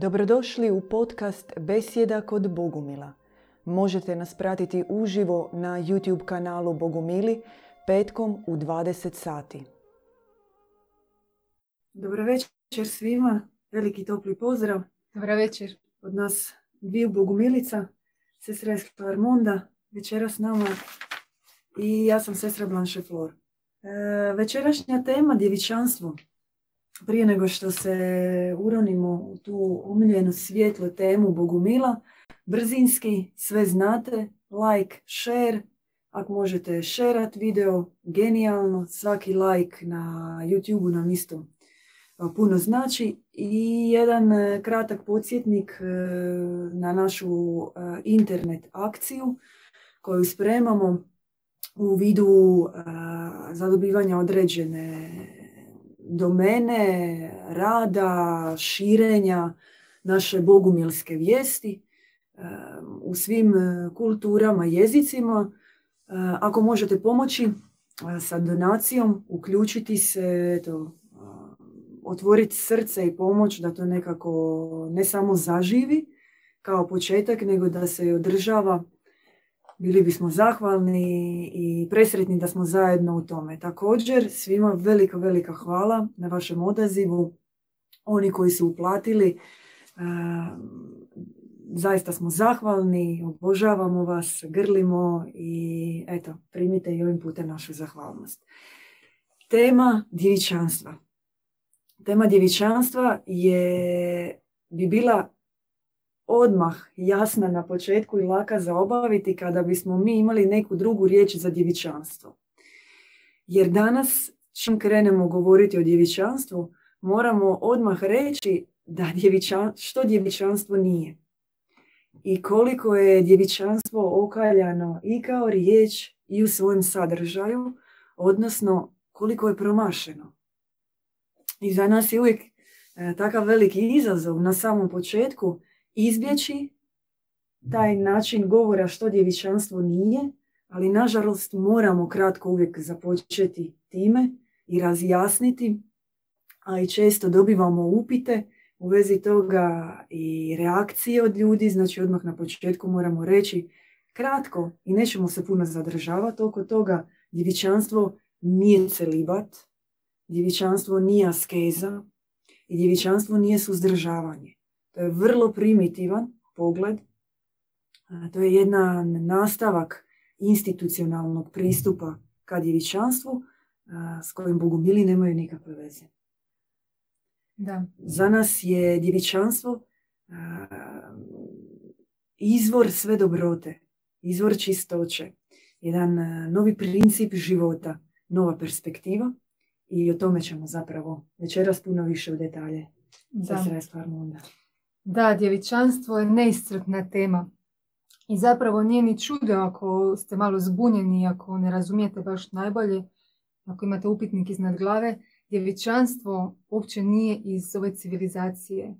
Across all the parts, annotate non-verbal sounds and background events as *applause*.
Dobrodošli u podcast Besjeda kod Bogumila. Možete nas pratiti uživo na YouTube kanalu Bogumili petkom u 20 sati. Dobro večer svima, veliki topli pozdrav Dobro večer. od nas dviju Bogumilica, sestra Eskla Armonda, večera s nama i ja sam sestra Blanche Flor. E, večerašnja tema djevičanstvo. Prije nego što se uronimo u tu omiljenu svjetlu temu Bogumila, brzinski, sve znate, like, share, ako možete šerat video, genijalno, svaki like na YouTube nam isto a, puno znači. I jedan e, kratak podsjetnik e, na našu e, internet akciju koju spremamo u vidu zadobivanja određene domene, rada, širenja naše bogumilske vijesti u svim kulturama, jezicima. Ako možete pomoći sa donacijom, uključiti se, eto, otvoriti srce i pomoć da to nekako ne samo zaživi kao početak, nego da se održava. Bili bismo zahvalni i presretni da smo zajedno u tome. Također, svima velika, velika hvala na vašem odazivu. Oni koji su uplatili, zaista smo zahvalni, obožavamo vas, grlimo i eto, primite i ovim putem našu zahvalnost. Tema djevičanstva. Tema djevičanstva je, bi bila odmah jasna na početku i laka za obaviti kada bismo mi imali neku drugu riječ za djevičanstvo. Jer danas, čim krenemo govoriti o djevičanstvu, moramo odmah reći da djevičan, što djevičanstvo nije. I koliko je djevičanstvo okaljano i kao riječ i u svojem sadržaju, odnosno koliko je promašeno. I za nas je uvijek e, takav veliki izazov na samom početku izbjeći taj način govora što djevičanstvo nije, ali nažalost moramo kratko uvijek započeti time i razjasniti, a i često dobivamo upite u vezi toga i reakcije od ljudi, znači odmah na početku moramo reći kratko i nećemo se puno zadržavati oko toga, djevičanstvo nije celibat, djevičanstvo nije askeza i djevičanstvo nije suzdržavanje. Vrlo primitivan pogled. To je jedan nastavak institucionalnog pristupa ka djevičanstvu s kojim bogumili nemaju nikakve veze. Da. Za nas je djevičanstvo izvor sve dobrote, izvor čistoće, jedan novi princip života, nova perspektiva i o tome ćemo zapravo večeras puno više u detalje. Da. Armonda. Da, djevičanstvo je neiscrpna tema. I zapravo nije ni čudo ako ste malo zbunjeni, ako ne razumijete baš najbolje, ako imate upitnik iznad glave, djevičanstvo uopće nije iz ove civilizacije.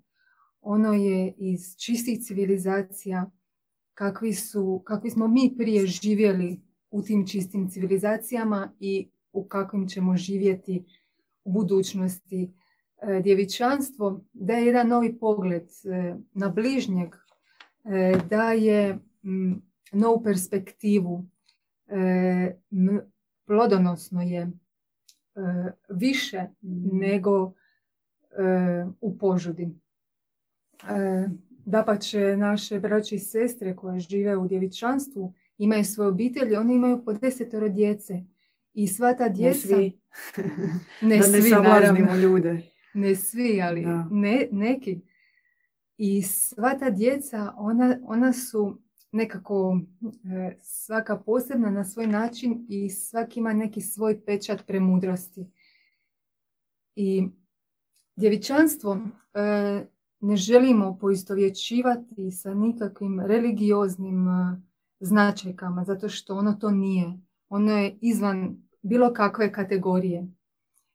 Ono je iz čistih civilizacija kakvi, su, kakvi smo mi prije živjeli u tim čistim civilizacijama i u kakvim ćemo živjeti u budućnosti. E, djevičanstvo daje jedan novi pogled e, na bližnjeg, e, daje novu perspektivu, plodonosno je više nego u požudi. Dapače, naše braće i sestre koje žive u djevičanstvu imaju svoje obitelji, oni imaju po desetoro djece. I sva ta djeca... *laughs* Ne svi. ne da ne naravno. ljude. Ne svi, ali ne, neki. I sva ta djeca, ona, ona su nekako e, svaka posebna na svoj način i svaki ima neki svoj pečat premudrosti. I djevičanstvo e, ne želimo poistovjećivati sa nikakvim religioznim e, značajkama, zato što ono to nije. Ono je izvan bilo kakve kategorije.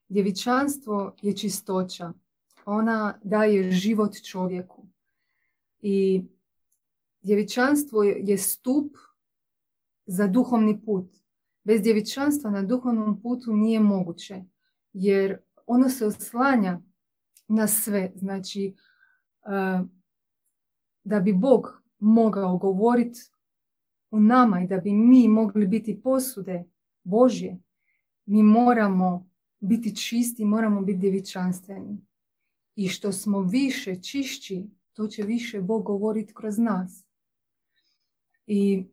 Djevičanstvo je čistoća. Ona daje život čovjeku. I djevičanstvo je stup za duhovni put. Bez djevičanstva na duhovnom putu nije moguće. Jer ono se oslanja na sve. Znači, da bi Bog mogao govoriti u nama i da bi mi mogli biti posude Božje, mi moramo biti čisti, moramo biti djevičanstveni. I što smo više čišći, to će više Bog govoriti kroz nas. I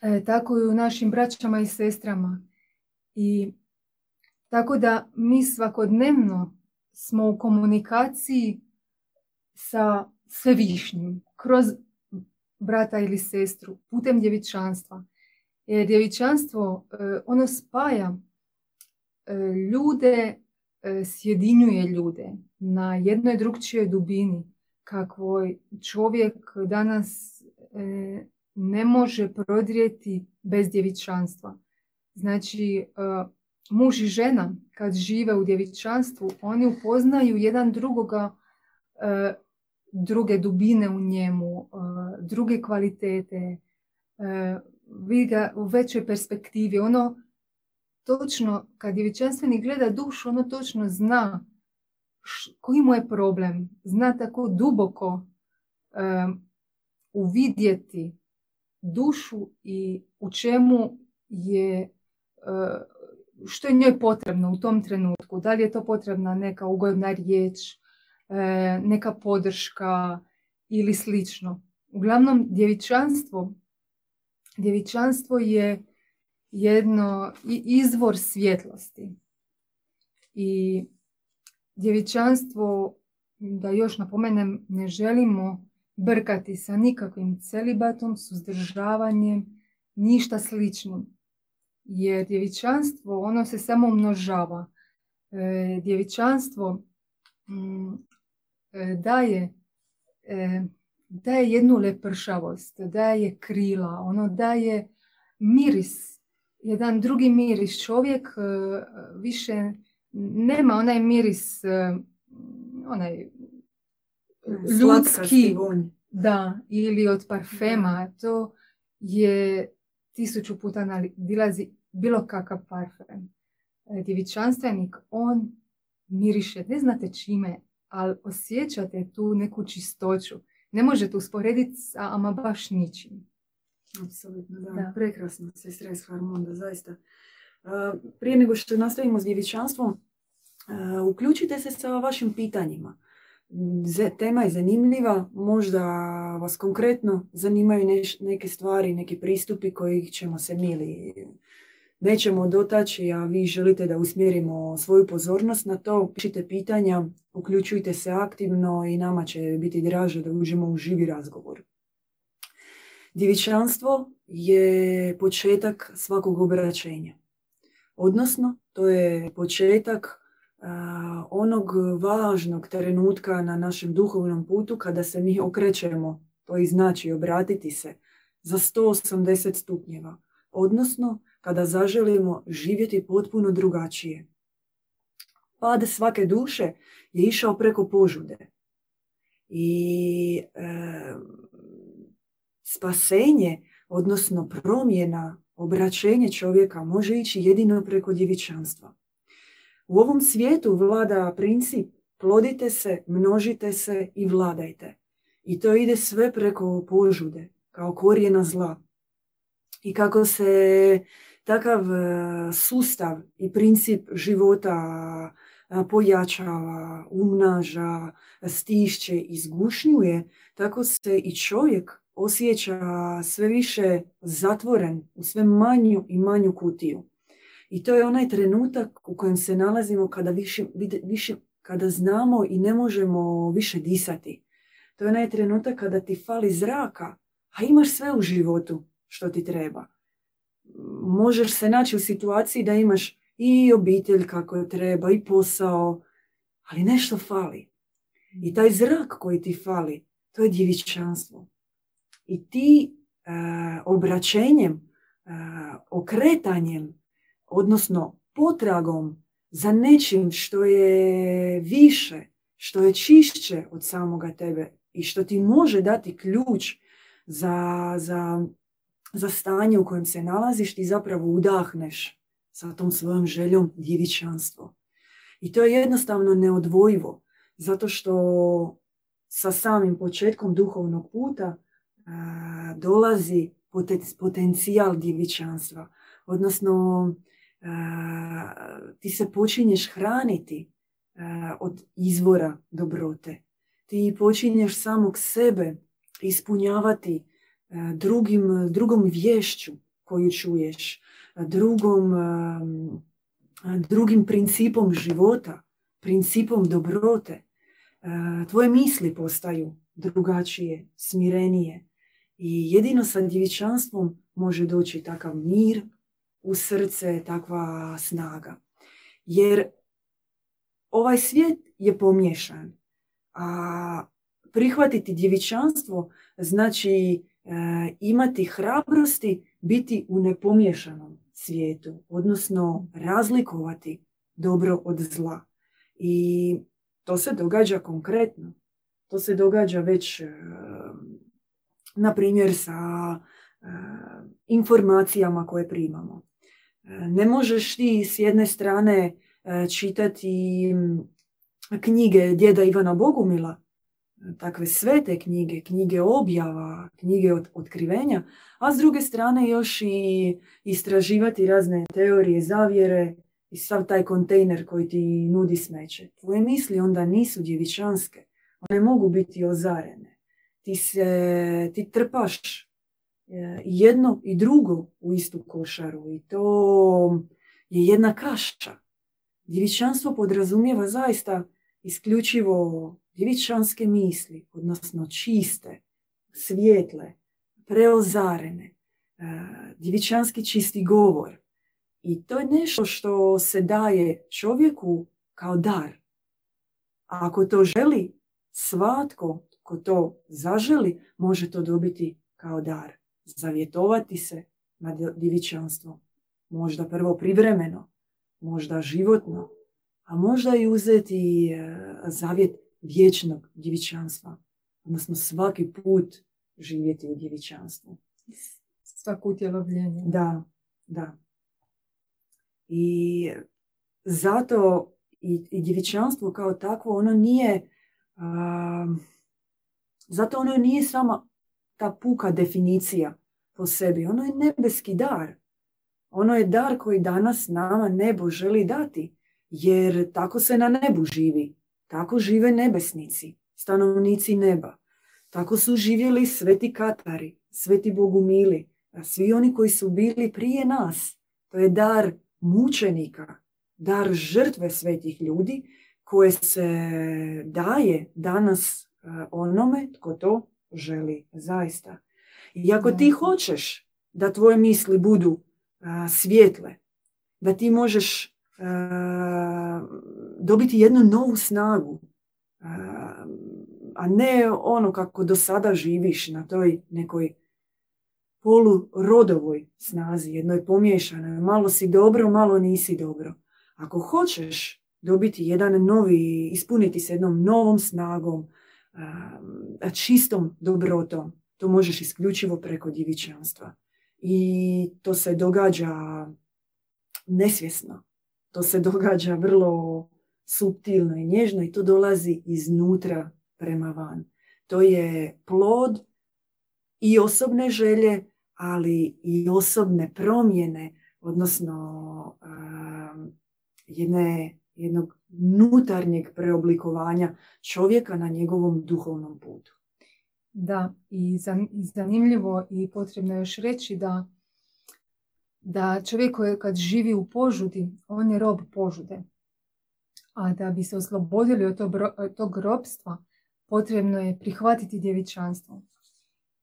e, tako i u našim braćama i sestrama. I tako da mi svakodnevno smo u komunikaciji sa svevišnjim, kroz brata ili sestru, putem djevičanstva. Jer djevičanstvo, e, ono spaja ljude, e, sjedinjuje ljude na jednoj drugčijoj dubini, kakvoj čovjek danas ne može prodrijeti bez djevičanstva. Znači, muž i žena kad žive u djevičanstvu, oni upoznaju jedan drugoga druge dubine u njemu, druge kvalitete, vidi ga u većoj perspektivi. Ono točno, kad djevičanstvenik gleda dušu, ono točno zna koji mu je problem. Zna tako duboko uvidjeti dušu i u čemu je, što je njoj potrebno u tom trenutku. Da li je to potrebna neka ugodna riječ, E, neka podrška ili slično. Uglavnom, djevičanstvo, djevičanstvo je jedno izvor svjetlosti. I djevičanstvo, da još napomenem, ne želimo brkati sa nikakvim celibatom, suzdržavanjem, ništa slično. Jer djevičanstvo, ono se samo umnožava. E, djevičanstvo mm, E, daje, e, daje jednu lepršavost, daje krila, ono daje miris, jedan drugi miris. Čovjek e, više nema onaj miris, onaj ljudski, da, ili od parfema. To je tisuću puta nadilazi bilo kakav parfem. Djevičanstvenik, on miriše, ne znate čime, ali osjećate tu neku čistoću. Ne možete usporediti sa ama baš ničim. Apsolutno, da. da. Prekrasno, sestra iz Harmonda, zaista. Prije nego što nastavimo s djevičanstvom, uključite se sa vašim pitanjima. Tema je zanimljiva, možda vas konkretno zanimaju neke stvari, neki pristupi kojih ćemo se mili nećemo dotaći, a vi želite da usmjerimo svoju pozornost na to, pišite pitanja, uključujte se aktivno i nama će biti draže da uđemo u živi razgovor. Divičanstvo je početak svakog obraćenja. Odnosno, to je početak onog važnog trenutka na našem duhovnom putu kada se mi okrećemo, to i znači obratiti se, za 180 stupnjeva. Odnosno, kada zaželimo živjeti potpuno drugačije. Pad svake duše je išao preko požude. I spasenje, odnosno promjena, obraćenje čovjeka može ići jedino preko djevičanstva. U ovom svijetu vlada princip plodite se, množite se i vladajte. I to ide sve preko požude, kao korijena zla. I kako se takav e, sustav i princip života e, pojačava, umnaža, stišće, izgušnjuje, tako se i čovjek osjeća sve više zatvoren u sve manju i manju kutiju. I to je onaj trenutak u kojem se nalazimo kada, više, više, kada znamo i ne možemo više disati. To je onaj trenutak kada ti fali zraka, a imaš sve u životu što ti treba možeš se naći u situaciji da imaš i obitelj kako treba i posao, ali nešto fali. I taj zrak koji ti fali, to je djevičanstvo. I ti e, obraćenjem, e, okretanjem, odnosno potragom za nečim što je više, što je čišće od samoga tebe i što ti može dati ključ za, za za stanje u kojem se nalaziš ti zapravo udahneš sa tom svojom željom djevičanstvo. I to je jednostavno neodvojivo, zato što sa samim početkom duhovnog puta dolazi potencijal djevičanstva. Odnosno, ti se počinješ hraniti od izvora dobrote. Ti počinješ samog sebe ispunjavati drugim, drugom vješću koju čuješ, drugom, drugim principom života, principom dobrote. Tvoje misli postaju drugačije, smirenije. I jedino sa djevičanstvom može doći takav mir u srce, takva snaga. Jer ovaj svijet je pomješan. A prihvatiti djevičanstvo znači e, imati hrabrosti biti u nepomješanom svijetu, odnosno razlikovati dobro od zla. I to se događa konkretno. To se događa već, e, na primjer, sa e, informacijama koje primamo. E, ne možeš ti s jedne strane čitati knjige djeda Ivana Bogumila, takve svete knjige, knjige objava, knjige od, otkrivenja, a s druge strane još i istraživati razne teorije, zavjere i sav taj kontejner koji ti nudi smeće. Tvoje misli onda nisu djevičanske, one mogu biti ozarene. Ti se, ti trpaš e, jedno i drugo u istu košaru i to je jedna kaša. Djevičanstvo podrazumijeva zaista isključivo djevičanske misli, odnosno čiste, svijetle, preozarene, e, djevičanski čisti govor. I to je nešto što se daje čovjeku kao dar. A ako to želi, svatko ko to zaželi, može to dobiti kao dar. Zavjetovati se na djevičanstvo. Možda prvo privremeno, možda životno, a možda i uzeti e, zavjet vječnog djevičanstva. Odnosno svaki put živjeti u djevičanstvu. Svako utjelovljenje. Da, da. I zato i, i djevičanstvo kao takvo, ono nije, zato ono nije sama ta puka definicija po sebi. Ono je nebeski dar. Ono je dar koji danas nama nebo želi dati. Jer tako se na nebu živi. Tako žive nebesnici, stanovnici neba. Tako su živjeli sveti Katari, sveti Bogumili, a svi oni koji su bili prije nas. To je dar mučenika, dar žrtve svetih ljudi koje se daje danas onome tko to želi zaista. I ako ti hoćeš da tvoje misli budu svjetle, da ti možeš dobiti jednu novu snagu, a ne ono kako do sada živiš na toj nekoj polurodovoj snazi, jednoj pomješanoj. Malo si dobro, malo nisi dobro. Ako hoćeš dobiti jedan novi, ispuniti se jednom novom snagom, čistom dobrotom, to možeš isključivo preko djevičanstva. I to se događa nesvjesno. To se događa vrlo subtilno i nježno i to dolazi iznutra prema van. To je plod i osobne želje, ali i osobne promjene, odnosno jedne, jednog nutarnjeg preoblikovanja čovjeka na njegovom duhovnom putu. Da, i zanimljivo i potrebno je još reći da, da čovjek koji kad živi u požudi, on je rob požude. A da bi se oslobodili od tog, tog robstva, potrebno je prihvatiti djevičanstvo.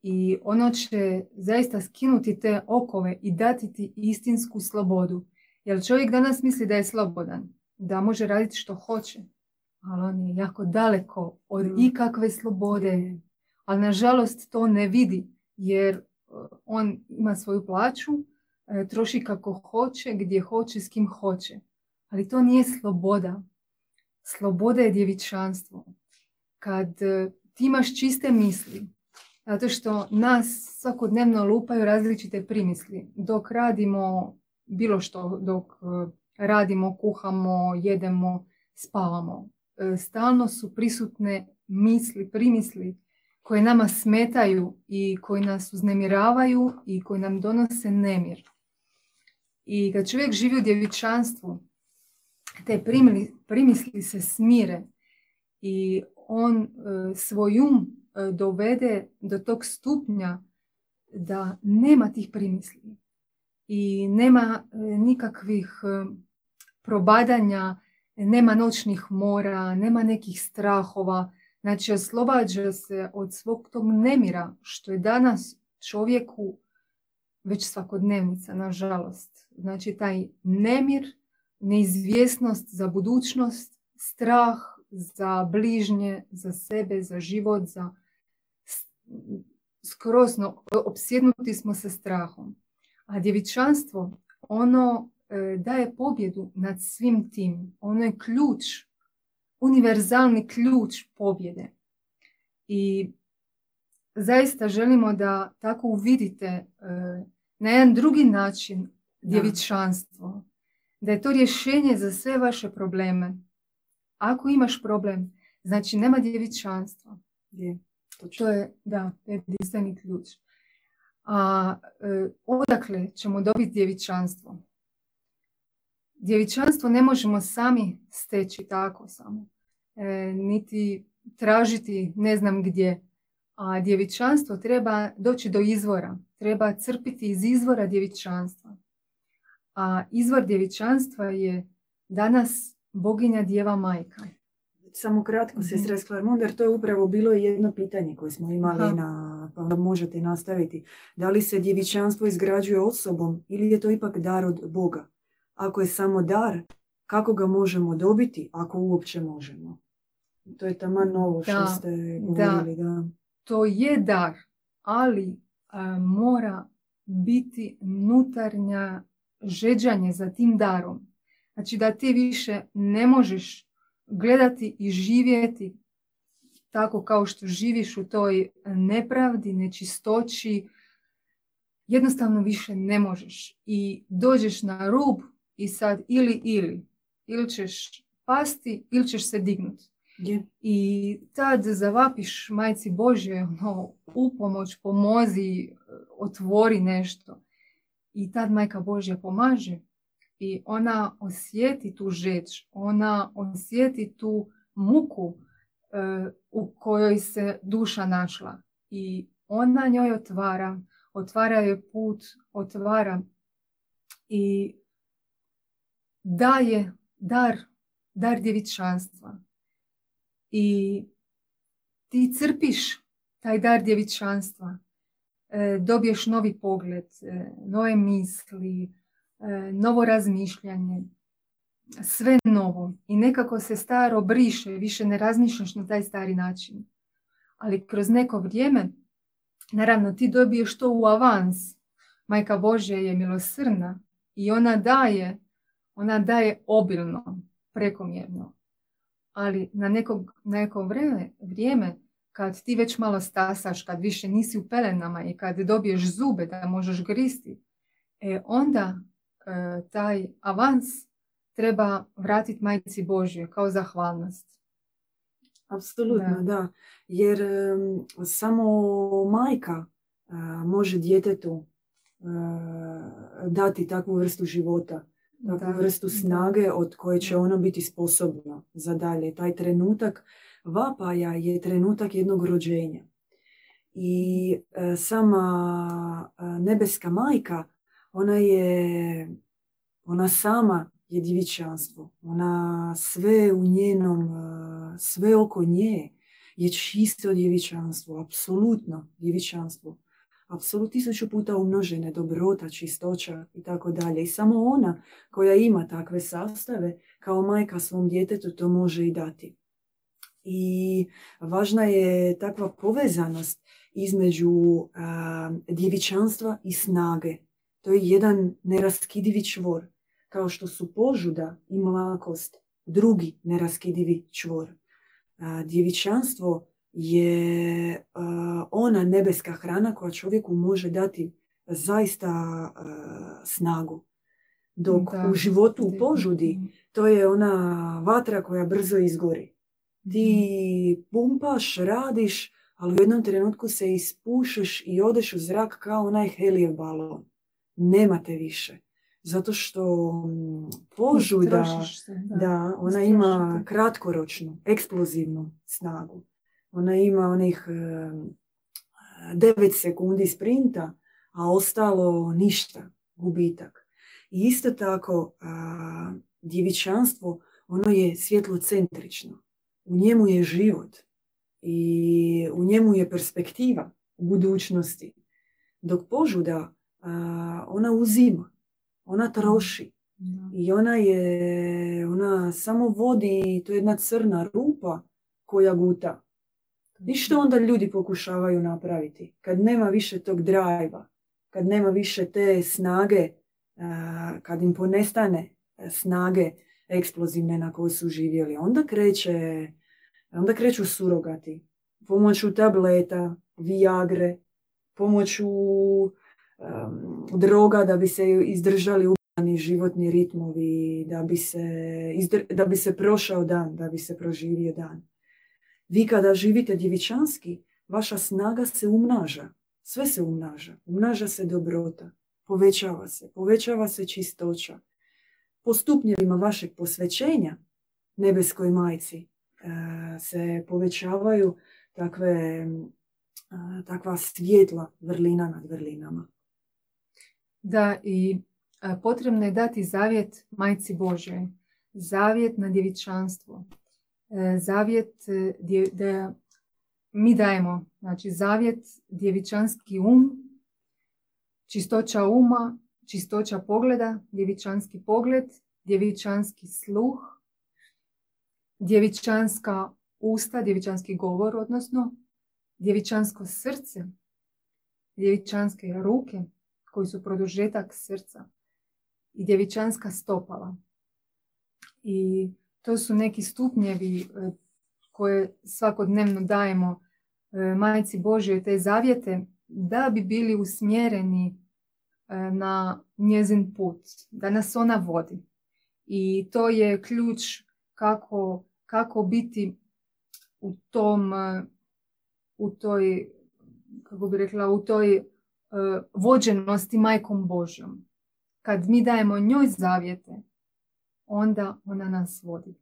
I ono će zaista skinuti te okove i dati ti istinsku slobodu. Jer čovjek danas misli da je slobodan, da može raditi što hoće. Ali on je jako daleko od mm. ikakve slobode. Ali nažalost to ne vidi jer e, on ima svoju plaću, e, troši kako hoće, gdje hoće, s kim hoće. Ali to nije sloboda. Sloboda je djevičanstvo. Kad e, ti imaš čiste misli, zato što nas svakodnevno lupaju različite primisli. Dok radimo bilo što, dok radimo, kuhamo, jedemo, spavamo. E, stalno su prisutne misli, primisli koje nama smetaju i koji nas uznemiravaju i koji nam donose nemir. I kad čovjek živi u djevičanstvu, te primisli se smire i on e, svoj um e, dovede do tog stupnja da nema tih primisli i nema nikakvih probadanja, nema noćnih mora, nema nekih strahova. Znači, oslobađa se od svog tog nemira, što je danas čovjeku već svakodnevnica, nažalost. Znači, taj nemir, neizvjesnost za budućnost, strah za bližnje, za sebe, za život, za skrozno, opsjednuti smo se strahom. A djevičanstvo, ono daje pobjedu nad svim tim. Ono je ključ, univerzalni ključ pobjede. I zaista želimo da tako uvidite e, na jedan drugi način djevičanstvo. Da je to rješenje za sve vaše probleme. Ako imaš problem, znači nema djevičanstva. Je, to je, da, jedinstveni ključ. A e, odakle ćemo dobiti djevičanstvo? Djevičanstvo ne možemo sami steći tako samo, e, niti tražiti ne znam gdje. A djevičanstvo treba doći do izvora, treba crpiti iz izvora djevičanstva. A izvor djevičanstva je danas boginja djeva majka. Samo kratko, mm-hmm. sestra to je upravo bilo jedno pitanje koje smo imali na, pa možete nastaviti. Da li se djevičanstvo izgrađuje osobom ili je to ipak dar od Boga? Ako je samo dar, kako ga možemo dobiti, ako uopće možemo? To je tamo novo što da, ste govorili. Da. To je dar, ali mora biti nutarnja žeđanje za tim darom. Znači da ti više ne možeš gledati i živjeti tako kao što živiš u toj nepravdi, nečistoći. Jednostavno više ne možeš. I dođeš na rub i sad ili ili. Ili ćeš pasti ili ćeš se dignuti. I tad zavapiš majci Bože ono, u pomoć, pomozi, otvori nešto. I tad majka Božja pomaže. I ona osjeti tu žeć, ona osjeti tu muku e, u kojoj se duša našla. I ona njoj otvara, otvara joj put, otvara. I daje dar, dar djevičanstva. I ti crpiš taj dar djevičanstva, e, dobiješ novi pogled, e, nove misli, e, novo razmišljanje, sve novo. I nekako se staro briše, više ne razmišljaš na taj stari način. Ali kroz neko vrijeme, naravno ti dobiješ to u avans. Majka Božja je milosrna i ona daje ona daje obilno, prekomjerno. Ali na neko, neko vrijeme, vrijeme kad ti već malo stasaš, kad više nisi u pelenama i kad dobiješ zube da možeš gristi, e, onda e, taj avans treba vratiti majci Božje kao zahvalnost. Apsolutno, da. Jer samo majka može djetetu dati takvu vrstu života takvu vrstu snage od koje će ono biti sposobno za dalje. Taj trenutak vapaja je trenutak jednog rođenja. I e, sama e, nebeska majka, ona je, ona sama je djevičanstvo. Ona sve u njenom, e, sve oko nje je čisto djevičanstvo, apsolutno djevičanstvo apsolut tisuću puta umnožene, dobrota, čistoća i tako dalje. I samo ona koja ima takve sastave, kao majka svom djetetu, to može i dati. I važna je takva povezanost između a, djevičanstva i snage. To je jedan neraskidivi čvor, kao što su požuda i mlakost, drugi neraskidivi čvor. A, djevičanstvo je ona nebeska hrana koja čovjeku može dati zaista snagu. Dok u životu u požudi to je ona vatra koja brzo izgori. Ti pumpaš, radiš, ali u jednom trenutku se ispušeš i odeš u zrak kao onaj helijev balon. Nemate više. Zato što mm, požuda, da. da, ona ima kratkoročnu, eksplozivnu snagu. Ona ima onih 9 sekundi sprinta, a ostalo ništa, gubitak. I isto tako, djevičanstvo, ono je svjetlocentrično. U njemu je život i u njemu je perspektiva u budućnosti. Dok požuda, ona uzima, ona troši. I ona je, ona samo vodi, to je jedna crna rupa koja guta. I što onda ljudi pokušavaju napraviti? Kad nema više tog drajva, kad nema više te snage, kad im ponestane snage eksplozivne na koje su živjeli, onda kreće, onda kreću surogati. Pomoću tableta, viagre, pomoću droga da bi se izdržali ubani životni ritmovi, da bi, se, da bi se prošao dan, da bi se proživio dan. Vi kada živite djevičanski, vaša snaga se umnaža. Sve se umnaža. Umnaža se dobrota. Povećava se. Povećava se čistoća. Po stupnjevima vašeg posvećenja nebeskoj majci e, se povećavaju takve, e, takva svjetla vrlina nad vrlinama. Da, i e, potrebno je dati zavjet majci Božoj. Zavjet na djevičanstvo. E, zavjet e, da mi dajemo, znači zavjet djevičanski um, čistoća uma, čistoća pogleda, djevičanski pogled, djevičanski sluh, djevičanska usta, djevičanski govor, odnosno djevičansko srce, djevičanske ruke koji su produžetak srca i djevičanska stopala. I to su neki stupnjevi e, koje svakodnevno dajemo e, Majci Božjoj te zavjete da bi bili usmjereni e, na njezin put, da nas ona vodi. I to je ključ kako, kako biti u tom, u toj, kako bi rekla, u toj vođenosti majkom Božjom. Kad mi dajemo njoj zavjete, onda ona nas vodi.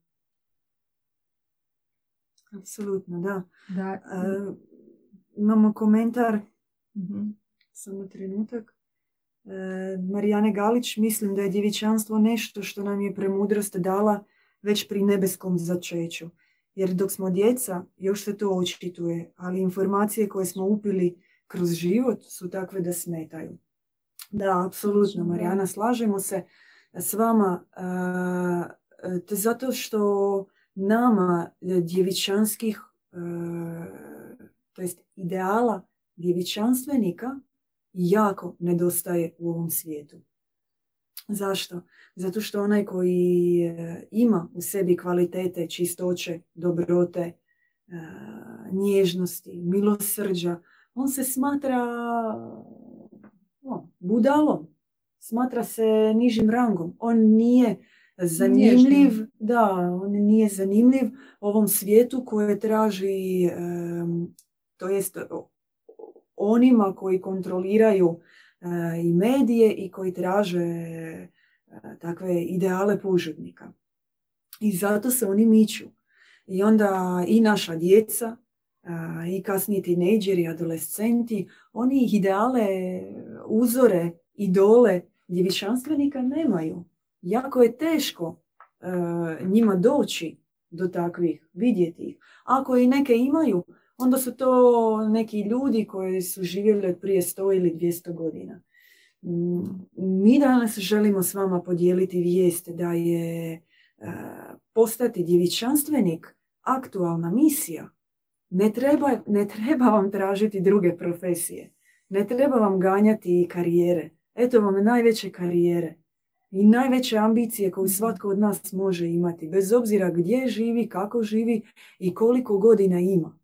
Apsolutno, da. da. E, imamo komentar, uh samo trenutak. E, Marijane Galić, mislim da je djevičanstvo nešto što nam je premudrost dala već pri nebeskom začeću. Jer dok smo djeca, još se to očituje, ali informacije koje smo upili kroz život su takve da smetaju. Da, apsolutno, Marijana, slažemo se s vama, te zato što nama djevičanskih, to jest ideala djevičanstvenika jako nedostaje u ovom svijetu. Zašto? Zato što onaj koji e, ima u sebi kvalitete, čistoće, dobrote, e, nježnosti, milosrđa, on se smatra budalom smatra se nižim rangom. On nije zanimljiv, da, on nije zanimljiv ovom svijetu koje traži, to jest onima koji kontroliraju eh, i medije i koji traže eh, takve ideale požudnika. I zato se oni miču. I onda i naša djeca, i kasnije tinejdžeri, adolescenti, oni ideale, uzore, idole djevičanstvenika nemaju. Jako je teško e, njima doći do takvih, vidjeti ih. Ako i neke imaju, onda su to neki ljudi koji su živjeli od prije 100 ili 200 godina. Mm, mi danas želimo s vama podijeliti vijest da je e, postati djevičanstvenik aktualna misija. Ne treba, ne treba vam tražiti druge profesije. Ne treba vam ganjati karijere. Eto vam najveće karijere i najveće ambicije koju mhm. svatko od nas može imati, bez obzira gdje živi, kako živi i koliko godina ima.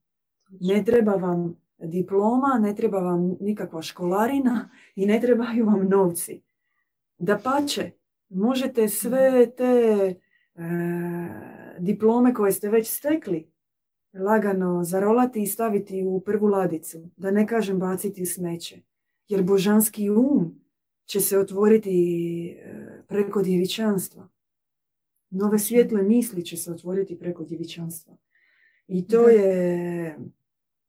Ne treba vam diploma, ne treba vam nikakva školarina i ne trebaju vam novci. Da pače, možete sve mhm. te e, diplome koje ste već stekli lagano zarolati i staviti u prvu ladicu, da ne kažem baciti u smeće. Jer božanski um će se otvoriti e, preko djevičanstva. Nove svjetle misli će se otvoriti preko djevičanstva. I to je,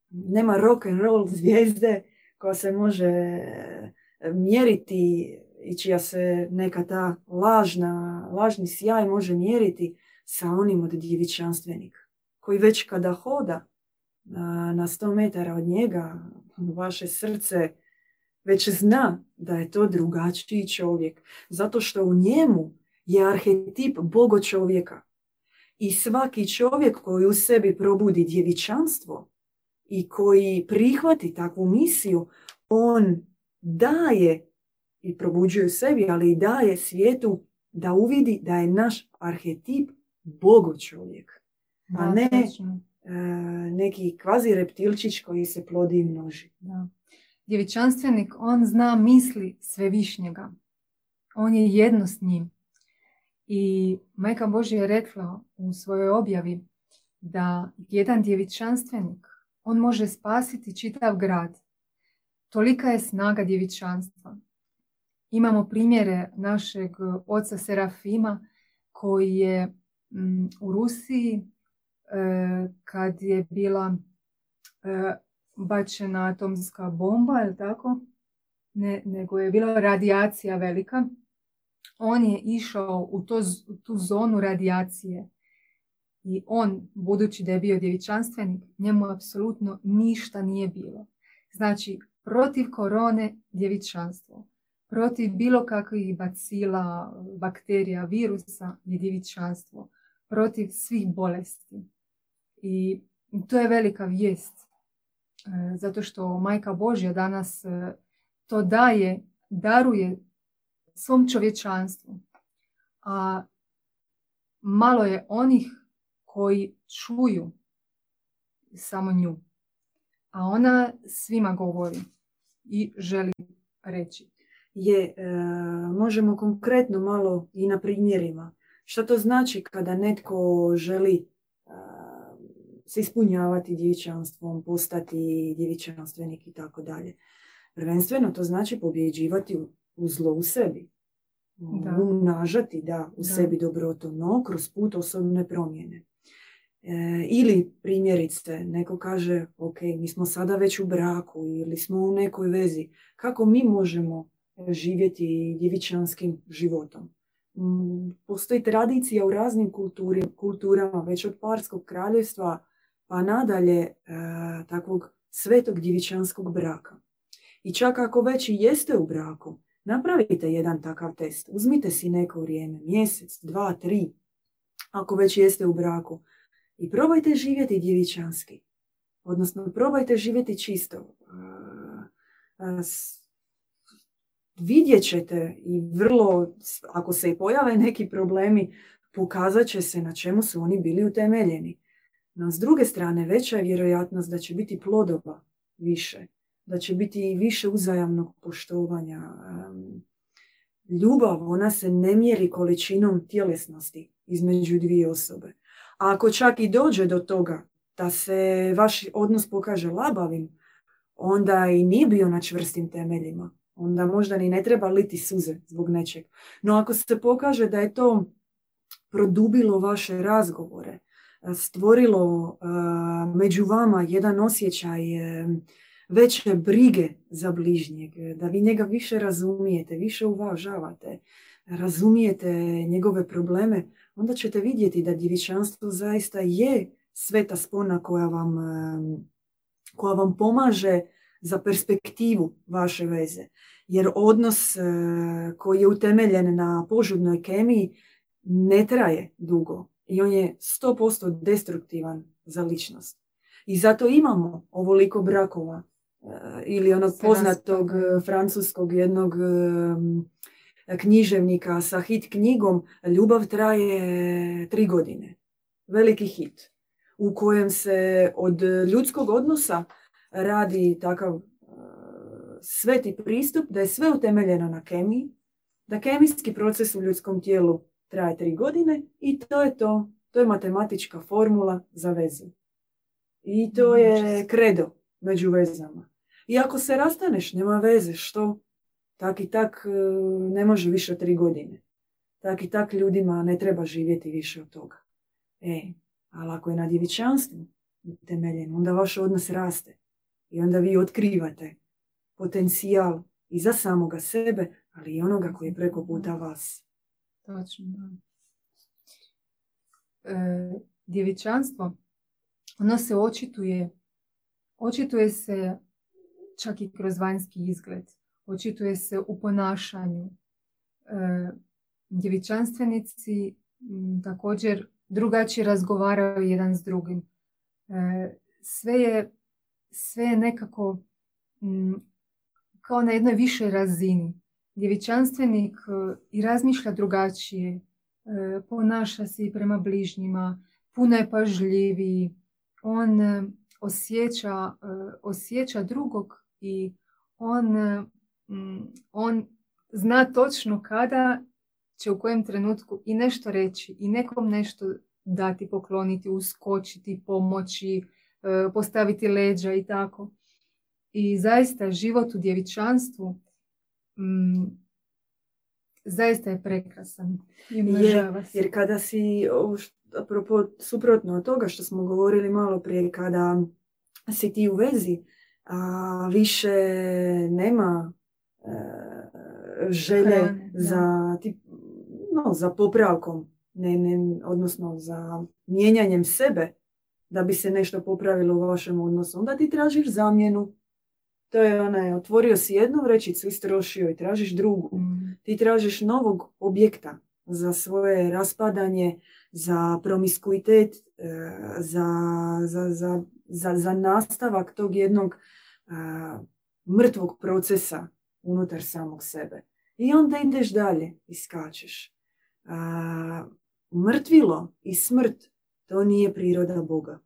nema rock and roll zvijezde koja se može e, mjeriti i čija se neka ta lažna, lažni sjaj može mjeriti sa onim od djevičanstvenika. Koji već kada hoda na 100 metara od njega, vaše srce već zna da je to drugačiji čovjek. Zato što u njemu je arhetip bogo čovjeka. I svaki čovjek koji u sebi probudi djevičanstvo i koji prihvati takvu misiju, on daje i probuđuje sebi, ali i daje svijetu da uvidi da je naš arhetip bogo čovjek. A ne e, neki kvazi reptilčić koji se plodi i množi. Da. Djevičanstvenik, on zna misli svevišnjega. On je jedno s njim. I Majka Božja je rekla u svojoj objavi da jedan djevičanstvenik, on može spasiti čitav grad. Tolika je snaga djevičanstva. Imamo primjere našeg oca Serafima koji je mm, u Rusiji e, kad je bila e, bačena atomska bomba, je tako? Ne, nego je bila radijacija velika. On je išao u, to, tu zonu radijacije i on, budući da je bio djevičanstvenik, njemu apsolutno ništa nije bilo. Znači, protiv korone djevičanstvo, protiv bilo kakvih bacila, bakterija, virusa je djevičanstvo, protiv svih bolesti. I to je velika vijest zato što Majka Božja danas e, to daje, daruje svom čovječanstvu. A malo je onih koji čuju samo nju. A ona svima govori i želi reći. Je, e, možemo konkretno malo i na primjerima. Što to znači kada netko želi se ispunjavati djevičanstvom, postati djevičanstvenik i tako dalje. Prvenstveno to znači pobjeđivati u zlo u sebi. Da. Umnažati da, u sebi dobroto, no kroz put osobne promjene. E, ili primjerice, neko kaže, ok, mi smo sada već u braku ili smo u nekoj vezi. Kako mi možemo živjeti djevičanskim životom? Mm, postoji tradicija u raznim kulturama, već od Parskog kraljevstva pa nadalje e, takvog svetog djevičanskog braka. I čak ako već i jeste u braku, napravite jedan takav test. Uzmite si neko vrijeme, mjesec, dva, tri, ako već jeste u braku. I probajte živjeti djevičanski. Odnosno, probajte živjeti čisto. E, e, vidjet ćete i vrlo, ako se i pojave neki problemi, pokazat će se na čemu su oni bili utemeljeni. No, s druge strane, veća je vjerojatnost da će biti plodova više, da će biti više uzajamnog poštovanja. Ljubav, ona se ne mjeri količinom tjelesnosti između dvije osobe. A ako čak i dođe do toga da se vaš odnos pokaže labavim, onda i nije bio na čvrstim temeljima. Onda možda ni ne treba liti suze zbog nečeg. No ako se pokaže da je to produbilo vaše razgovore, stvorilo među vama jedan osjećaj e, veće brige za bližnjeg, da vi njega više razumijete, više uvažavate, razumijete njegove probleme, onda ćete vidjeti da djevičanstvo zaista je sveta spona koja vam, e, koja vam pomaže za perspektivu vaše veze. Jer odnos e, koji je utemeljen na požudnoj kemiji ne traje dugo i on je 100% destruktivan za ličnost. I zato imamo ovoliko brakova e, ili onog poznatog e, francuskog jednog e, književnika sa hit knjigom Ljubav traje tri godine. Veliki hit u kojem se od ljudskog odnosa radi takav sveti pristup da je sve utemeljeno na kemiji, da kemijski proces u ljudskom tijelu traje tri godine i to je to. To je matematička formula za vezu. I to je kredo među vezama. I ako se rastaneš, nema veze, što? Tak i tak e, ne može više od tri godine. Tak i tak ljudima ne treba živjeti više od toga. E, ali ako je na djevičanstvu temeljen, onda vaš odnos raste. I onda vi otkrivate potencijal i za samoga sebe, ali i onoga koji je preko puta vas. Točno, da. E, djevičanstvo, ono se očituje, očituje se čak i kroz vanjski izgled, očituje se u ponašanju. E, djevičanstvenici također drugačije razgovaraju jedan s drugim. E, sve je, sve je nekako kao na jednoj višoj razini. Djevičanstvenik e, i razmišlja drugačije, e, ponaša se i prema bližnjima, puno je pažljiviji, on osjeća, osjeća drugog i on, on zna točno kada će u kojem trenutku i nešto reći i nekom nešto dati, pokloniti, uskočiti, pomoći, e, postaviti leđa i tako. I zaista život u djevičanstvu mm, zaista je prekrasan. Jer, jer kada si, apropo, suprotno od toga što smo govorili malo prije, kada si ti u vezi, a više nema e, želje za, ti, no, za popravkom, ne, ne, odnosno za mijenjanjem sebe da bi se nešto popravilo u vašem odnosu. Onda ti tražiš zamjenu. To je onaj, otvorio si jednu vrećicu, istrošio i tražiš drugu. Mm. Ti tražiš novog objekta za svoje raspadanje, za promiskuitet, e, za, za, za, za, za nastavak tog jednog mrtvog procesa unutar samog sebe. I onda ideš dalje i skačeš mrtvilo i smrt, to nije priroda Boga.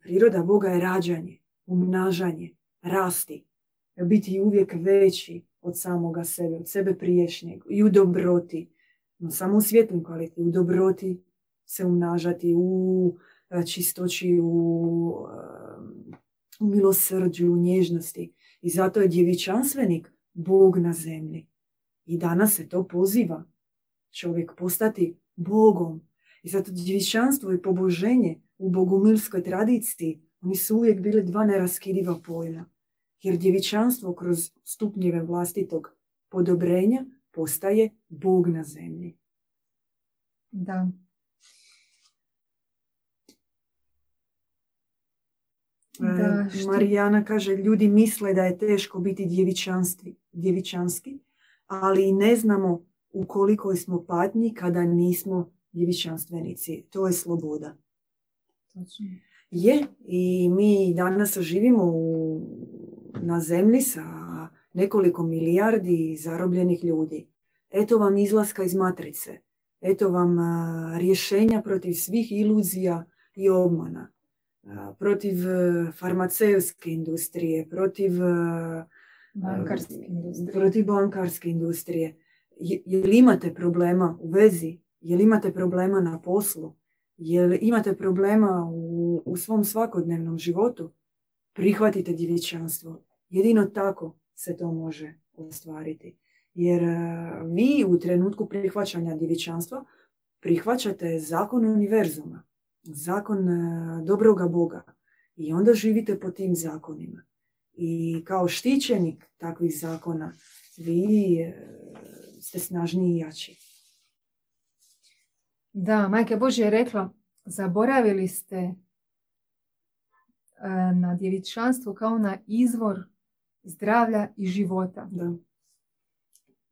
Priroda Boga je rađanje, umnažanje, rasti, biti uvijek veći od samoga sebe, od sebe priješnjeg i u dobroti. No, samo u svjetlim kvaliteti, u dobroti se umnažati, u e, čistoći, u, e, u milosrđu, u nježnosti. I zato je djevičanstvenik Bog na zemlji. I danas se to poziva čovjek postati Bogom. I zato djevičanstvo i poboženje u bogumilskoj tradiciji, oni su uvijek bili dva neraskidiva pojma. Jer djevičanstvo kroz stupnjeve vlastitog podobrenja postaje Bog na zemlji. Da. Da, e, Marijana kaže, ljudi misle da je teško biti djevičanski, ali ne znamo u kolikoj smo patnji kada nismo djevičanstvenici. To je sloboda. Je, i mi danas živimo u, na zemlji sa nekoliko milijardi zarobljenih ljudi. Eto vam izlaska iz matrice. Eto vam rješenja protiv svih iluzija i obmana. protiv e, farmaceutske industrije, protiv bankarske industrije. Protiv bankarske industrije je li imate problema u vezi, je li imate problema na poslu, je li imate problema u, u svom svakodnevnom životu, prihvatite djevičanstvo. Jedino tako se to može ostvariti. Jer e, vi u trenutku prihvaćanja djevičanstva prihvaćate zakon univerzuma, zakon e, dobroga Boga i onda živite po tim zakonima. I kao štićenik takvih zakona vi e, ste snažniji i jači. Da, Majka Božja je rekla, zaboravili ste na djevičanstvo kao na izvor zdravlja i života. Da.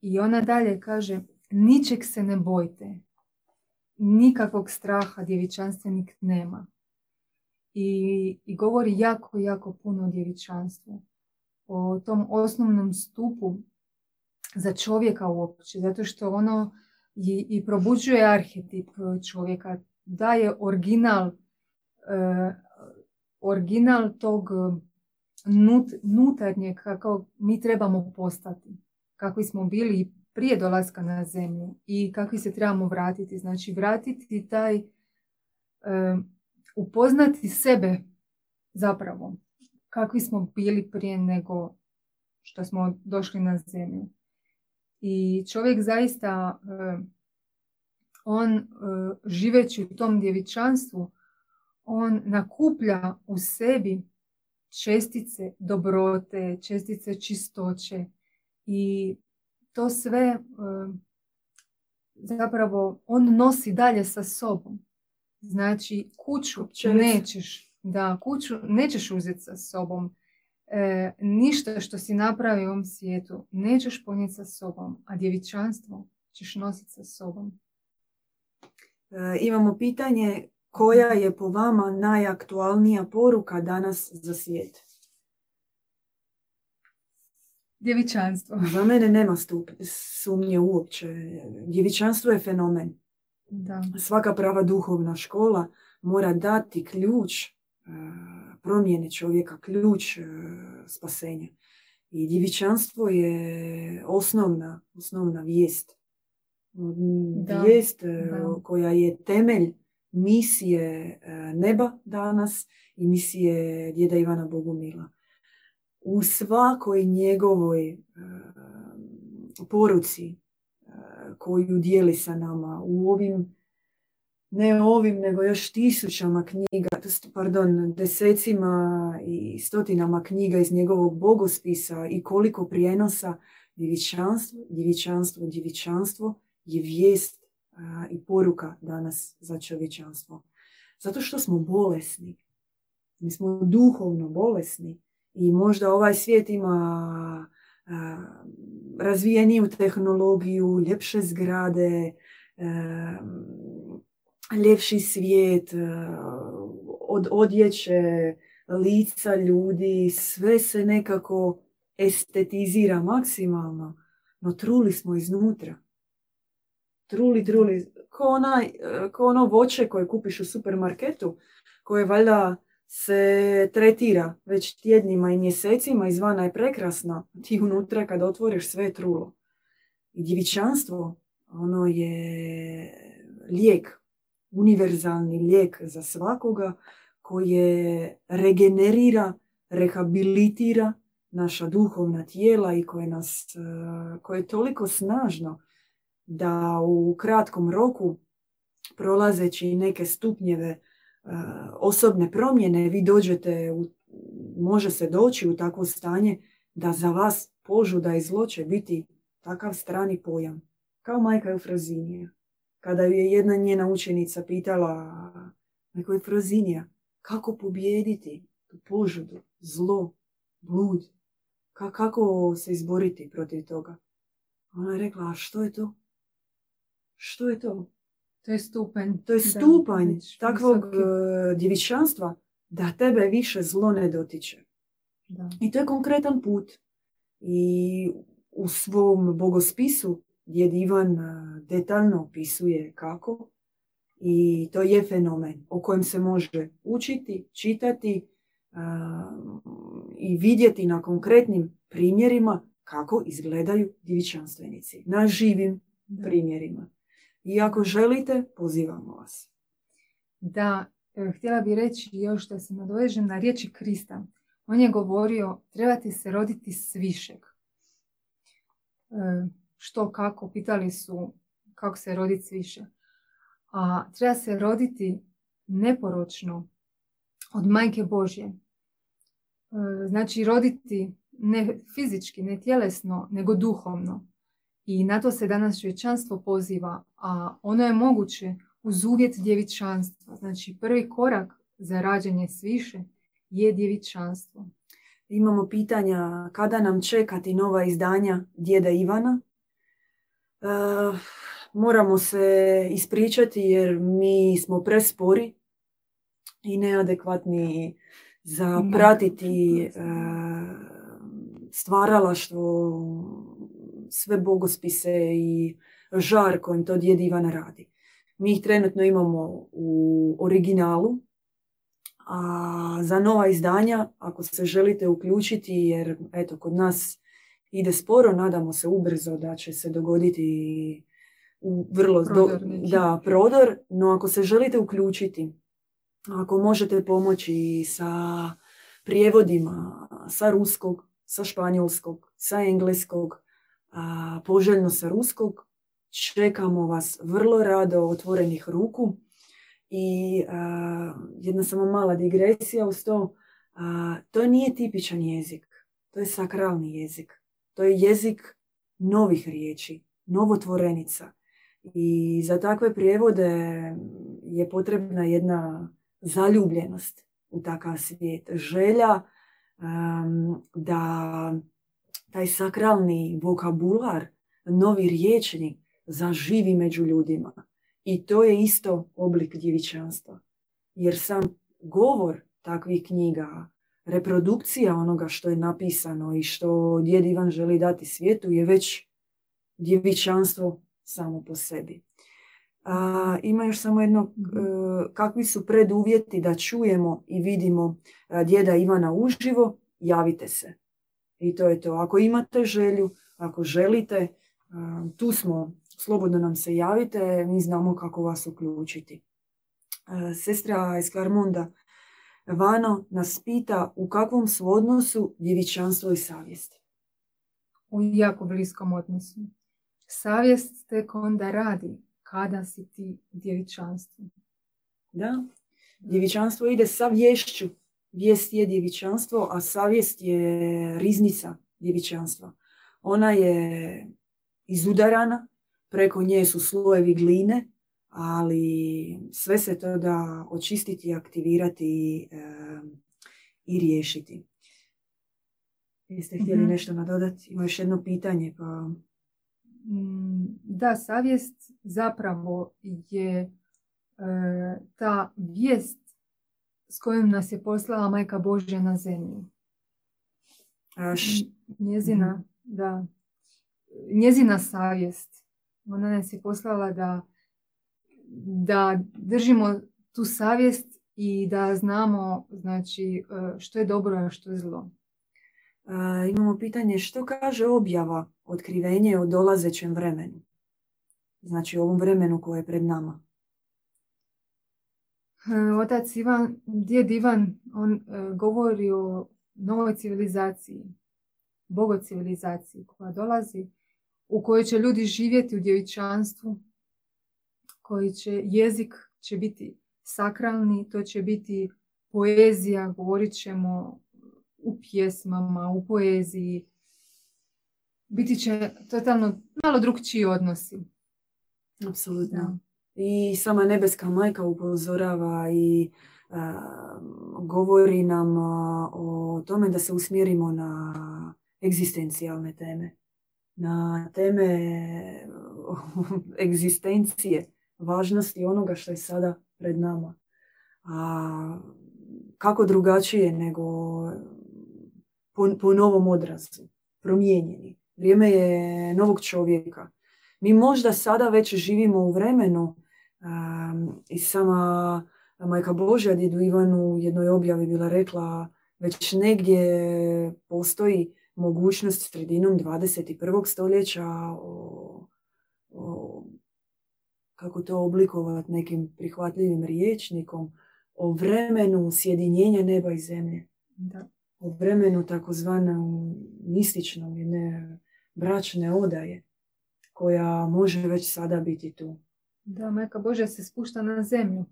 I ona dalje kaže, ničeg se ne bojte, nikakvog straha djevičanstvenik nema. I, I govori jako, jako puno o djevičanstvu. O tom osnovnom stupu za čovjeka uopće, zato što ono i, i probuđuje arhetip čovjeka, daje original, uh, original tog nut, nutarnjeg kako mi trebamo postati, kakvi smo bili prije dolaska na zemlju i kakvi se trebamo vratiti. Znači vratiti taj, upoznati sebe zapravo kakvi smo bili prije nego što smo došli na zemlju. I čovjek zaista, on živeći u tom djevičanstvu, on nakuplja u sebi čestice dobrote, čestice čistoće i to sve e, zapravo on nosi dalje sa sobom. Znači kuću nećeš, da, kuću nećeš uzeti sa sobom. E, ništa što si napravio u ovom svijetu nećeš ponijeti sa sobom, a djevičanstvo ćeš nositi sa sobom. E, imamo pitanje koja je po vama najaktualnija poruka danas za svijet? Djevičanstvo. *laughs* Za mene nema stup, sumnje uopće. Djevičanstvo je fenomen. Da. Svaka prava duhovna škola mora dati ključ e, promjene čovjeka, ključ e, spasenja. I djevičanstvo je osnovna, osnovna vijest. Da. Vijest e, Da. koja je temelj misije neba danas i misije djeda Ivana Bogumila. U svakoj njegovoj poruci koju dijeli sa nama u ovim, ne ovim, nego još tisućama knjiga, pardon, desecima i stotinama knjiga iz njegovog bogospisa i koliko prijenosa djevičanstvo, djevičanstvo, djevičanstvo je vijest i poruka danas za čovječanstvo. Zato što smo bolesni. Mi smo duhovno bolesni i možda ovaj svijet ima razvijeniju tehnologiju, ljepše zgrade, ljepši svijet, od odjeće, lica ljudi, sve se nekako estetizira maksimalno, no truli smo iznutra. Truli, truli, ko, onaj, ko ono voće koje kupiš u supermarketu, koje valjda se tretira već tjednima i mjesecima, izvana je prekrasna, ti unutra kad otvoriš sve trulo. I djevičanstvo, ono je lijek, univerzalni lijek za svakoga koje regenerira, rehabilitira naša duhovna tijela i koje, nas, koje je toliko snažno da u kratkom roku prolazeći neke stupnjeve osobne promjene, vi dođete, u, može se doći u takvo stanje da za vas požuda i zlo će biti takav strani pojam. Kao majka Eufrazinija. Kada je jedna njena učenica pitala neko Eufrazinija, kako pobijediti tu požudu, zlo, blud, kako se izboriti protiv toga. Ona je rekla, a što je to? Što je to? To je stupanj. To je stupanj takvog visoki. djevičanstva da tebe više zlo ne dotiče. Da. I to je konkretan put. I u svom bogospisu djed Ivan detaljno opisuje kako. I to je fenomen o kojem se može učiti, čitati i vidjeti na konkretnim primjerima kako izgledaju djevičanstvenici. Na živim primjerima. I ako želite, pozivamo vas. Da, htjela bih reći još da se nadovežem na riječi Krista. On je govorio, trebate se roditi svišeg. E, što, kako, pitali su kako se roditi sviše. A treba se roditi neporočno od majke Božje. E, znači roditi ne fizički, ne tjelesno, nego duhovno. I na to se danas čovječanstvo poziva, a ono je moguće uz uvjet djevičanstva. Znači prvi korak za rađanje sviše je djevičanstvo. Imamo pitanja kada nam čekati nova izdanja djeda Ivana. E, moramo se ispričati jer mi smo prespori i neadekvatni za pratiti e, stvaralaštvo sve bogospise i žar kojim to djed Ivan radi. Mi ih trenutno imamo u originalu, a za nova izdanja, ako se želite uključiti, jer eto, kod nas ide sporo, nadamo se ubrzo da će se dogoditi u vrlo prodor, da, prodor, no ako se želite uključiti, ako možete pomoći sa prijevodima sa ruskog, sa španjolskog, sa engleskog, a, poželjno sa ruskog. Čekamo vas vrlo rado otvorenih ruku. I jedna samo mala digresija uz to. to nije tipičan jezik. To je sakralni jezik. To je jezik novih riječi, novotvorenica. I za takve prijevode je potrebna jedna zaljubljenost u takav svijet. Želja da taj sakralni vokabular, novi riječnik zaživi među ljudima. I to je isto oblik djevičanstva. Jer sam govor takvih knjiga, reprodukcija onoga što je napisano i što djed Ivan želi dati svijetu je već djevičanstvo samo po sebi. A, ima još samo jedno, mhm. e, kakvi su preduvjeti da čujemo i vidimo e, djeda Ivana uživo, javite se. I to je to. Ako imate želju, ako želite, tu smo, slobodno nam se javite, mi znamo kako vas uključiti. Sestra iz Klarmonda Vano nas pita u kakvom su odnosu djevičanstvo i savjest. U jako bliskom odnosu. Savjest tek onda radi kada si ti djevičanstvo. Da, djevičanstvo ide sa vješću. Vijest je djevičanstvo, a savjest je riznica djevičanstva. Ona je izudarana, preko nje su slojevi gline, ali sve se to da očistiti, aktivirati i riješiti. Jeste htjeli mhm. nešto nadodati? Ima još jedno pitanje. Pa... Mm, da, savjest zapravo je e, ta vijest s kojom nas je poslala Majka Božja na zemlju. Njezina, mhm. da, njezina savjest. Ona nas je poslala da da držimo tu savjest i da znamo znači, e, što je dobro, a što je zlo. imamo pitanje što kaže objava otkrivenje o dolazećem vremenu? Znači ovom vremenu koje je pred nama. E, otac Ivan, djed Ivan, on e, govori o novoj civilizaciji, bogocivilizaciji koja dolazi, u kojoj će ljudi živjeti u djevičanstvu, koji će, jezik će biti sakralni, to će biti poezija, govorit ćemo u pjesmama, u poeziji. Biti će totalno malo drugčiji odnosi. Apsolutno. I sama nebeska majka upozorava i govori nam o tome da se usmjerimo na egzistencijalne teme. Na teme *laughs* egzistencije važnosti onoga što je sada pred nama. A kako drugačije nego po, po novom odrazu, promijenjeni. Vrijeme je novog čovjeka. Mi možda sada već živimo u vremenu um, i sama Majka Božja djedu Ivanu u jednoj objavi bila rekla već negdje postoji mogućnost sredinom 21. stoljeća o, o kako to oblikovati nekim prihvatljivim riječnikom, o vremenu sjedinjenja neba i zemlje. Da. O vremenu takozvanom mističnom jedne bračne odaje koja može već sada biti tu. Da, Majka Božja se spušta na zemlju.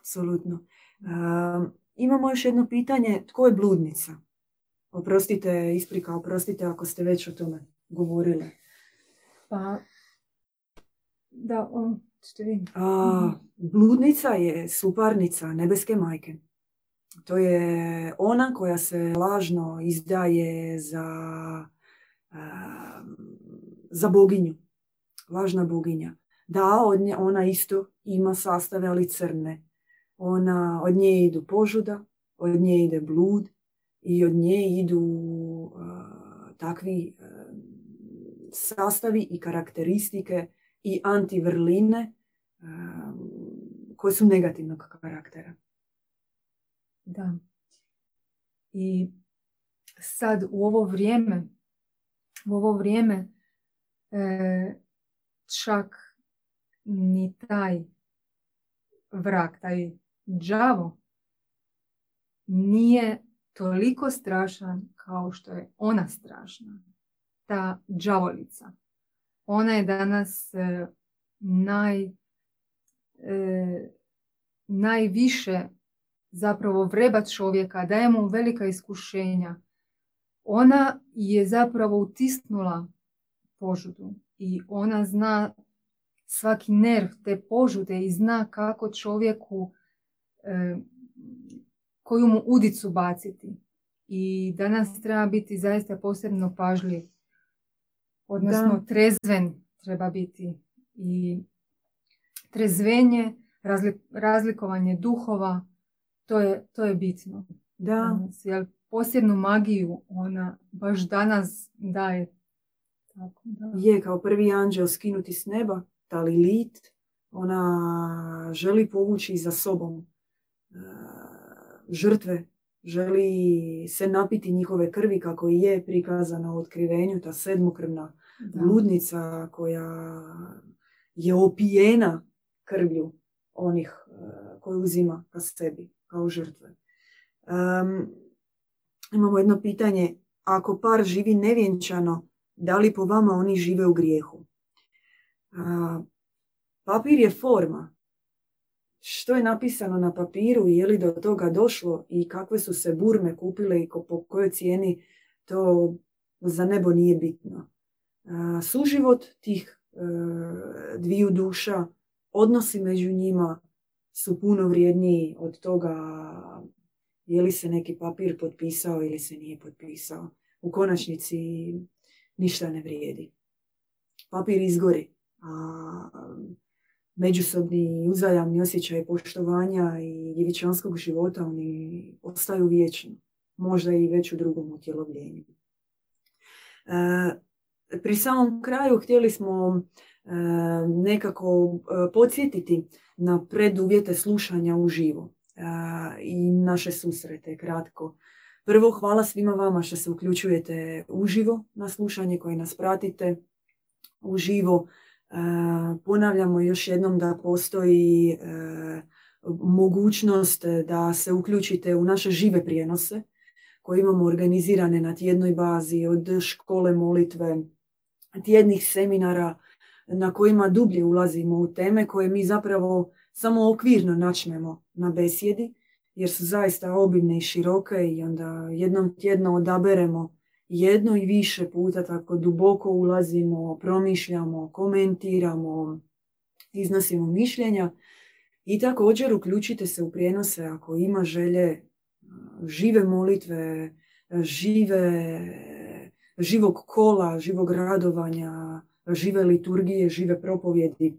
Apsolutno. imamo još jedno pitanje. Tko je bludnica? Oprostite, isprika, oprostite ako ste već o tome govorili. Pa, da, on, A, mhm. bludnica je suparnica nebeske majke. To je ona koja se lažno izdaje za, za boginju. Lažna boginja. Da, od nje, ona isto ima sastave, ali crne. Ona, od nje idu požuda, od nje ide blud i od nje idu takvi sastavi i karakteristike i antivrline um, koje su negativnog karaktera. Da. I sad u ovo vrijeme, u ovo vrijeme čak ni taj vrak, taj džavo nije toliko strašan kao što je ona strašna. Ta džavolica. Ona je danas e, naj, e, najviše zapravo vreba čovjeka, daje mu velika iskušenja. Ona je zapravo utisnula požudu i ona zna svaki nerv te požude i zna kako čovjeku e, koju mu udicu baciti. I danas treba biti zaista posebno pažljiv. Odnosno trezven treba biti. I trezvenje, razlikovanje duhova, to je, to je bitno. Da. jer posebnu magiju ona baš danas daje. Tako, da. Je kao prvi anđel skinuti s neba, ta lit, ona želi povući za sobom e, žrtve, želi se napiti njihove krvi kako i je prikazana u otkrivenju, ta sedmokrvna bludnica koja je opijena krvlju onih e, koji uzima ka sebi kao žrtve. imamo jedno pitanje, ako par živi nevjenčano, da li po vama oni žive u grijehu? papir je forma. Što je napisano na papiru i je li do toga došlo i kakve su se burme kupile i po kojoj cijeni, to za nebo nije bitno. suživot tih e, dviju duša, odnosi među njima su puno vrijedniji od toga je li se neki papir potpisao ili se nije potpisao. U konačnici ništa ne vrijedi. Papir izgori, a međusobni uzajamni osjećaj poštovanja i djevičanskog života oni ostaju vječno. Možda i već u drugom utjelovljenju. E, pri samom kraju htjeli smo e, nekako e, podsjetiti na preduvjete slušanja uživo e, i naše susrete kratko. Prvo, hvala svima vama što se uključujete uživo na slušanje koje nas pratite uživo. E, ponavljamo još jednom da postoji e, mogućnost da se uključite u naše žive prijenose koje imamo organizirane na tjednoj bazi od škole molitve, tjednih seminara na kojima dublje ulazimo u teme koje mi zapravo samo okvirno načnemo na besjedi jer su zaista obimne i široke i onda jednom tjedno odaberemo jedno i više puta tako duboko ulazimo, promišljamo, komentiramo, iznosimo mišljenja i također uključite se u prijenose ako ima želje žive molitve, žive, živog kola, živog radovanja, žive liturgije, žive propovjedi.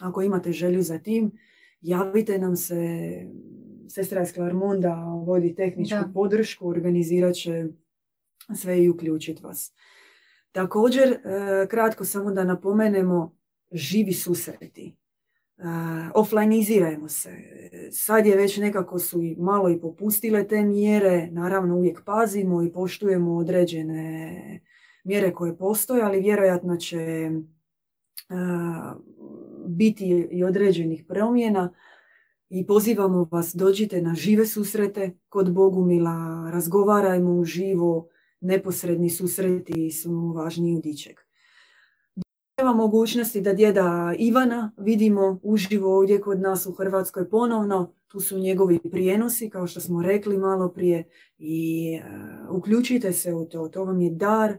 Ako imate želju za tim, javite nam se. Sestra iz Klarmonda vodi tehničku podršku, organizirat će sve i uključiti vas. Također, e, kratko samo da napomenemo, živi susreti. Uh, offlineizirajmo se. Sad je već nekako su i malo i popustile te mjere. Naravno uvijek pazimo i poštujemo određene mjere koje postoje, ali vjerojatno će biti i određenih promjena i pozivamo vas dođite na žive susrete kod Bogumila, razgovarajmo u živo, neposredni susreti su važniji od ičeg. Nema mogućnosti da djeda Ivana vidimo uživo ovdje kod nas u Hrvatskoj ponovno. Tu su njegovi prijenosi, kao što smo rekli malo prije. I e, uključite se u to. To vam je dar. E,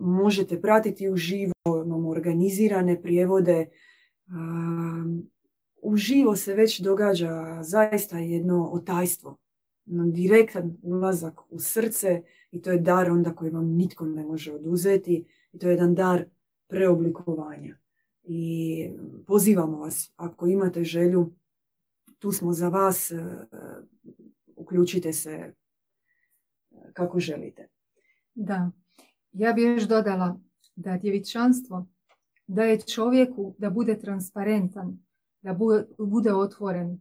možete pratiti uživo. Imamo organizirane prijevode. Uživo se već događa zaista jedno otajstvo direktan ulazak u srce i to je dar onda koji vam nitko ne može oduzeti i to je jedan dar preoblikovanja. I pozivamo vas, ako imate želju, tu smo za vas, e, uključite se e, kako želite. Da, ja bih još dodala da djevičanstvo daje čovjeku da bude transparentan, da bude otvoren,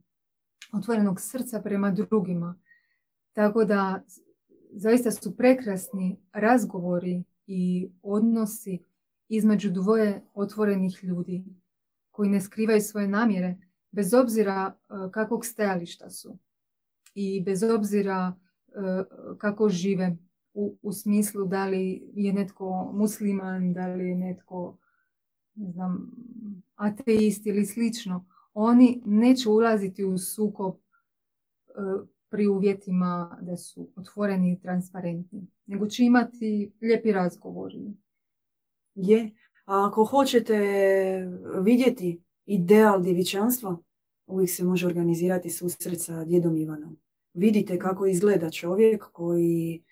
otvorenog srca prema drugima, tako da zaista su prekrasni razgovori i odnosi između dvoje otvorenih ljudi koji ne skrivaju svoje namjere bez obzira e, kakvog stajališta su. i bez obzira kako žive u, u smislu da li je netko musliman, da li je netko ne znam, ateist ili slično, oni neće ulaziti u sukob pri uvjetima da su otvoreni i transparentni, nego će imati lijepi razgovori. Je, a ako hoćete vidjeti ideal djevičanstva, uvijek se može organizirati susret sa djedom Ivanom. Vidite kako izgleda čovjek koji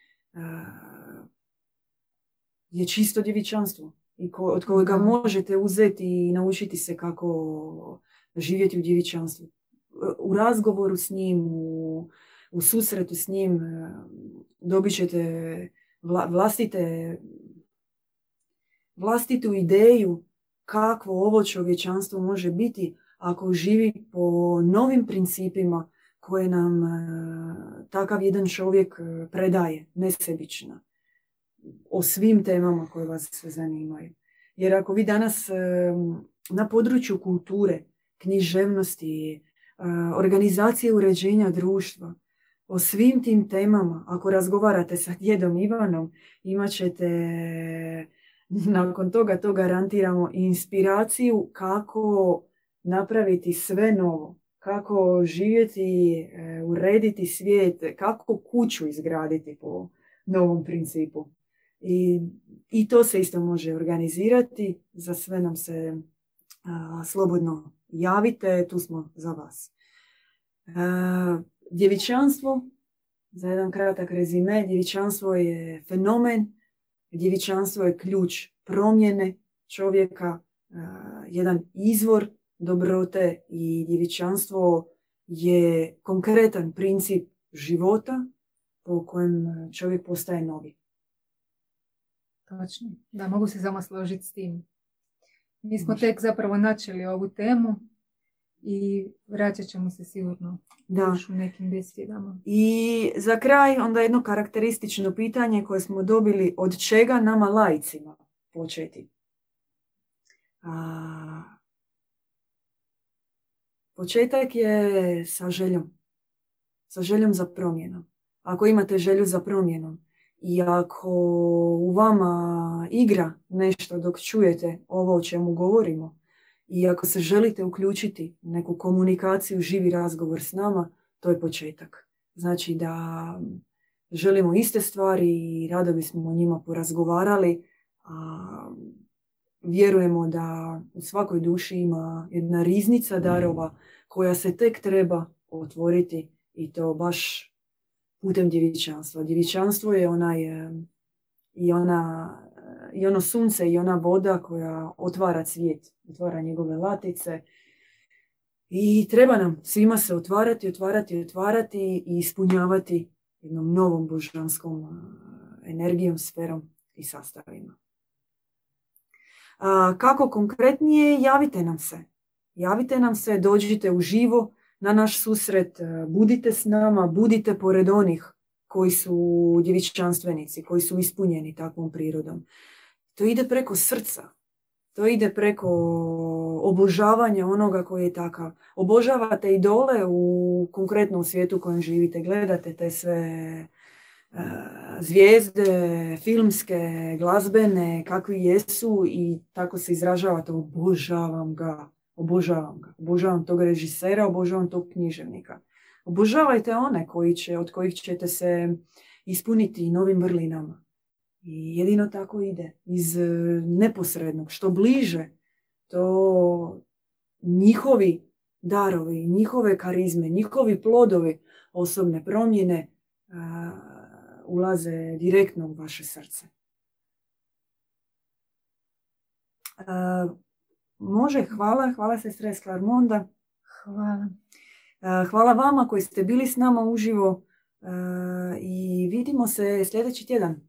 je čisto djevičanstvo i od kojega možete uzeti i naučiti se kako živjeti u djevičanstvu. U razgovoru s njim, u, u susretu s njim dobit ćete vlastite, vlastitu ideju kakvo ovo čovječanstvo može biti ako živi po novim principima koje nam e, takav jedan čovjek e, predaje, nesebično, o svim temama koje vas sve zanimaju. Jer ako vi danas e, na području kulture, književnosti, organizacije uređenja društva, o svim tim temama, ako razgovarate sa djedom Ivanom, imat ćete nakon toga to garantiramo inspiraciju kako napraviti sve novo kako živjeti, e, urediti svijet, kako kuću izgraditi po novom principu. I, i to se isto može organizirati. Za sve nam se slobodno javite, tu smo za vas. Djevičanstvo, za jedan kratak rezime, djevičanstvo je fenomen, djevičanstvo je ključ promjene čovjeka, jedan izvor dobrote i djevičanstvo je konkretan princip života po kojem čovjek postaje novi. Točno. Da, mogu se samo složiti s tim. Mi smo tek zapravo načeli ovu temu i vraćat ćemo se sigurno da. u nekim besjedama. I za kraj onda jedno karakteristično pitanje koje smo dobili od čega nama lajcima početi. A, Početak je sa željom. Sa željom za promjenom. Ako imate želju za promjenom i ako u vama igra nešto dok čujete ovo o čemu govorimo i ako se želite uključiti u neku komunikaciju, živi razgovor s nama, to je početak. Znači da želimo iste stvari i rado bismo o njima porazgovarali, a vjerujemo da u svakoj duši ima jedna riznica darova koja se tek treba otvoriti i to baš putem djevičanstva. Djevičanstvo je onaj, i, ona, i ono sunce i ona voda koja otvara svijet, otvara njegove latice. I treba nam svima se otvarati, otvarati, otvarati i ispunjavati jednom novom božanskom energijom, sferom i sastavima. Kako konkretnije, javite nam se. Javite nam se, dođite u živo na naš susret, e, budite s nama, budite pored onih koji su djevičanstvenici, koji su ispunjeni takvom prirodom. To ide preko srca, to ide preko obožavanja onoga koji je takav. Obožavate idole u konkretnom svijetu u kojem živite, gledate te sve e, zvijezde, filmske, glazbene, kakvi jesu i tako se izražavate, obožavam ga. Obožavam ga. Obožavam tog režisera, obožavam tog književnika. Obožavajte one koji će, od kojih ćete se ispuniti novim vrlinama. I jedino tako ide. Iz e, neposrednog. Što bliže, to njihovi darovi, njihove karizme, njihovi plodovi osobne promjene ulaze direktno u vaše srce. Može, hvala. Hvala sestra iz Klarmonda. Hvala. E, hvala vama koji ste bili s nama uživo e, i vidimo se sljedeći tjedan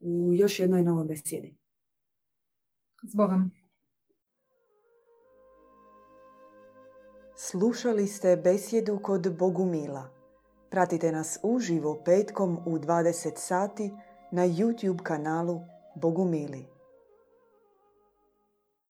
u još jednoj novoj besjedi. S Bogom. Slušali ste besjedu kod Bogumila. Pratite nas uživo petkom u 20 sati na YouTube kanalu Bogumili.